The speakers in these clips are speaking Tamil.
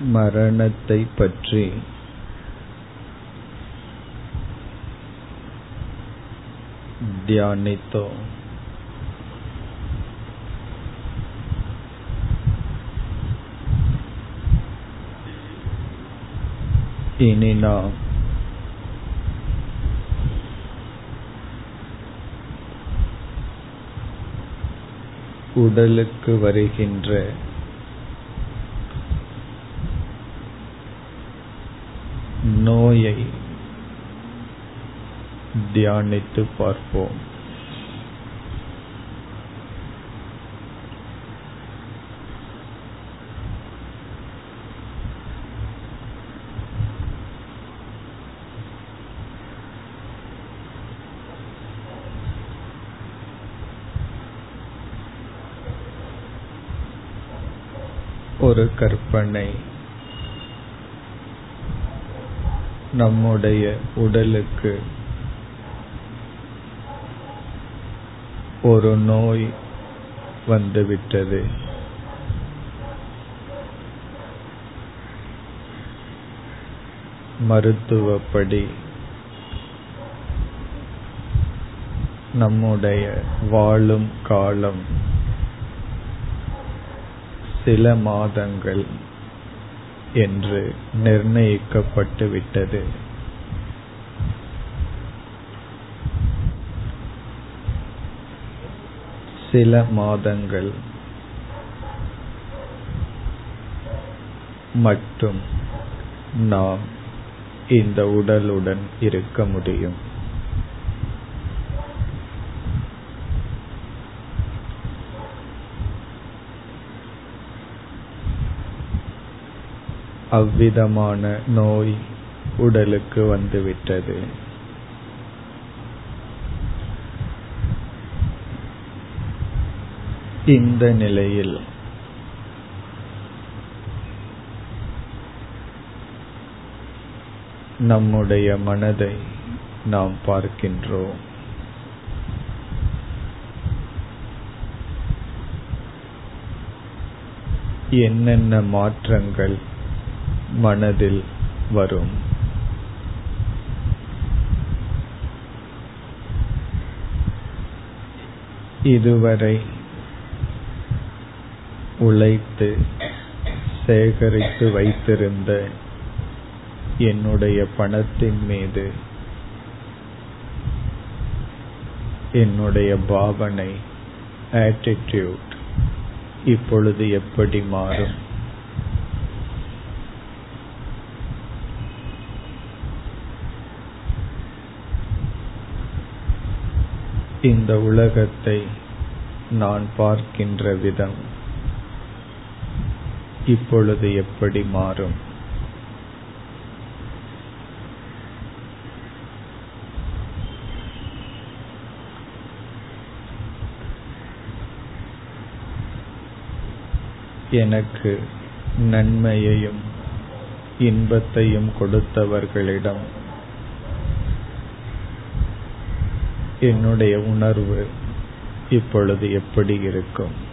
மரணத்தை பற்றி. தியானித்தோம் இனி நாம் உடலுக்கு வருகின்ற நோயை தியானித்து பார்ப்போம். ஒரு கற்பனை. நம்முடைய உடலுக்கு ஒரு நோய் வந்துவிட்டது. மருத்துவப்படி நம்முடைய வாழும் காலம் சில மாதங்கள் என்று நிர்ணயிக்கப்பட்டு விட்டது சில மாதங்கள் மட்டும் நாம் இந்த உடலுடன் இருக்க முடியும். அவ்விதமான நோய் உடலுக்கு வந்துவிட்டது. இந்த நிலையில் நம்முடைய மனதை நாம் பார்க்கின்றோம். என்னென்ன மாற்றங்கள் மனதில் வரும். இதுவரை உழைத்து சேகரித்து வைத்திருந்த என்னுடைய பணத்தின் மீது என்னுடைய பாவனை ஆட்டிடியூட் இப்பொழுது எப்படி மாறும்? இந்த உலகத்தை நான் பார்க்கின்ற விதம் இப்பொழுது எப்படி மாறும்? எனக்கு நன்மையையும் இன்பத்தையும் கொடுத்தவர்களிடம் என்னுடைய உணர்வு இப்பொழுது எப்படி இருக்கும்?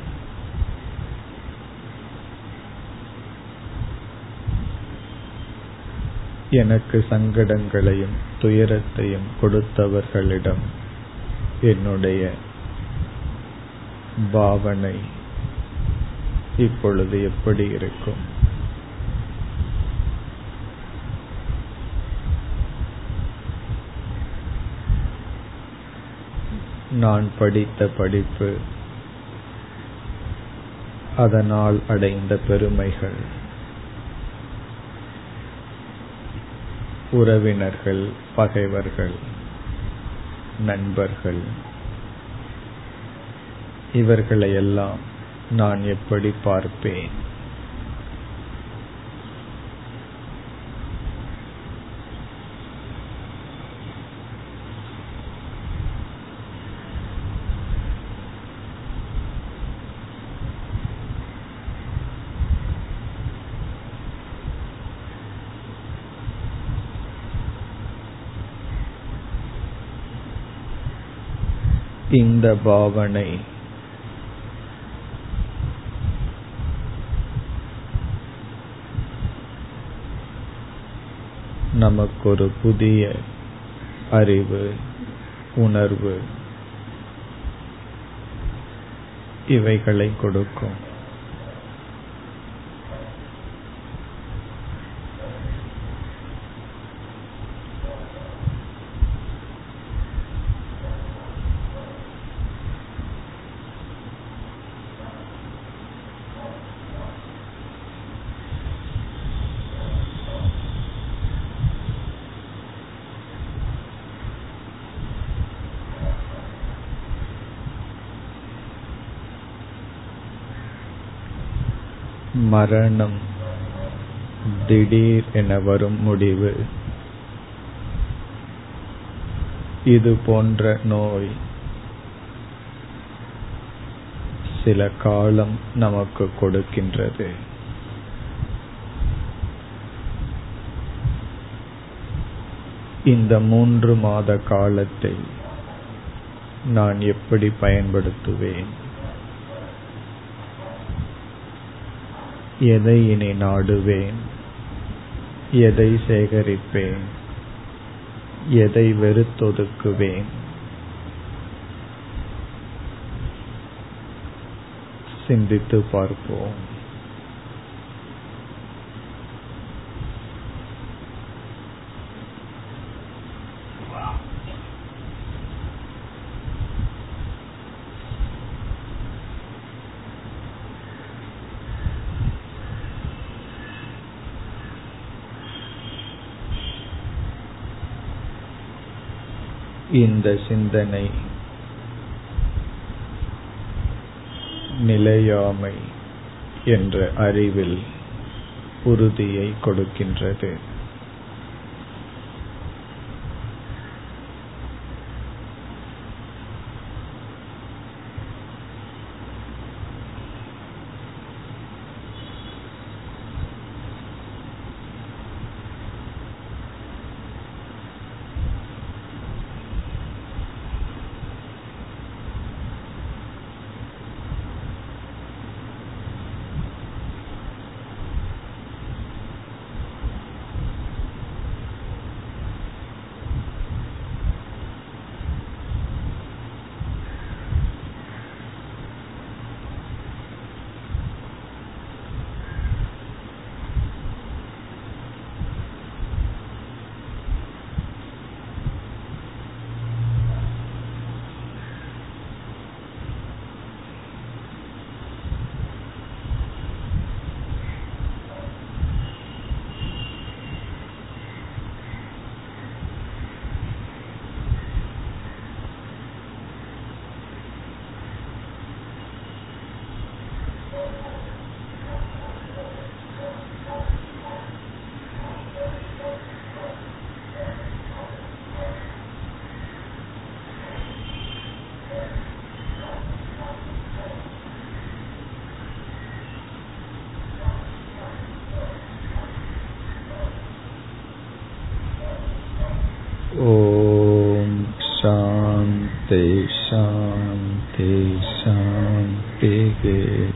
எனக்கு சங்கடங்களையும் துயரத்தையும் கொடுத்தவர்களிடம் என்னுடைய பாவனை இப்பொழுது எப்படி இருக்கும்? நான் படித்த படிப்பு அதனால் அடைந்த பெருமைகள். உறவினர்கள் பகைவர்கள் நண்பர்கள் இவர்களையெல்லாம் நான் எப்படி பார்ப்பேன்? இந்த பாவனை. நமக்கு ஒரு புதிய அறிவு உணர்வு இவைகளை கொடுக்கும். மரணம் திடீர் என வரும் முடிவு. இது போன்ற நோய் சில காலம் நமக்கு கொடுக்கின்றது. இந்த மூன்று மாத காலத்தை நான் எப்படி பயன்படுத்துவேன்? எதை இனி நாடுவேன்? எதை சேகரிப்பேன்? எதை வெறுத்தொதுக்குவேன்? சிந்தித்து பார்ப்போம். இந்த சிந்தனை நிலையாமை என்ற அறிவில் உறுதியை கொடுக்கின்றது. शान्ति शान्ति शान्तिः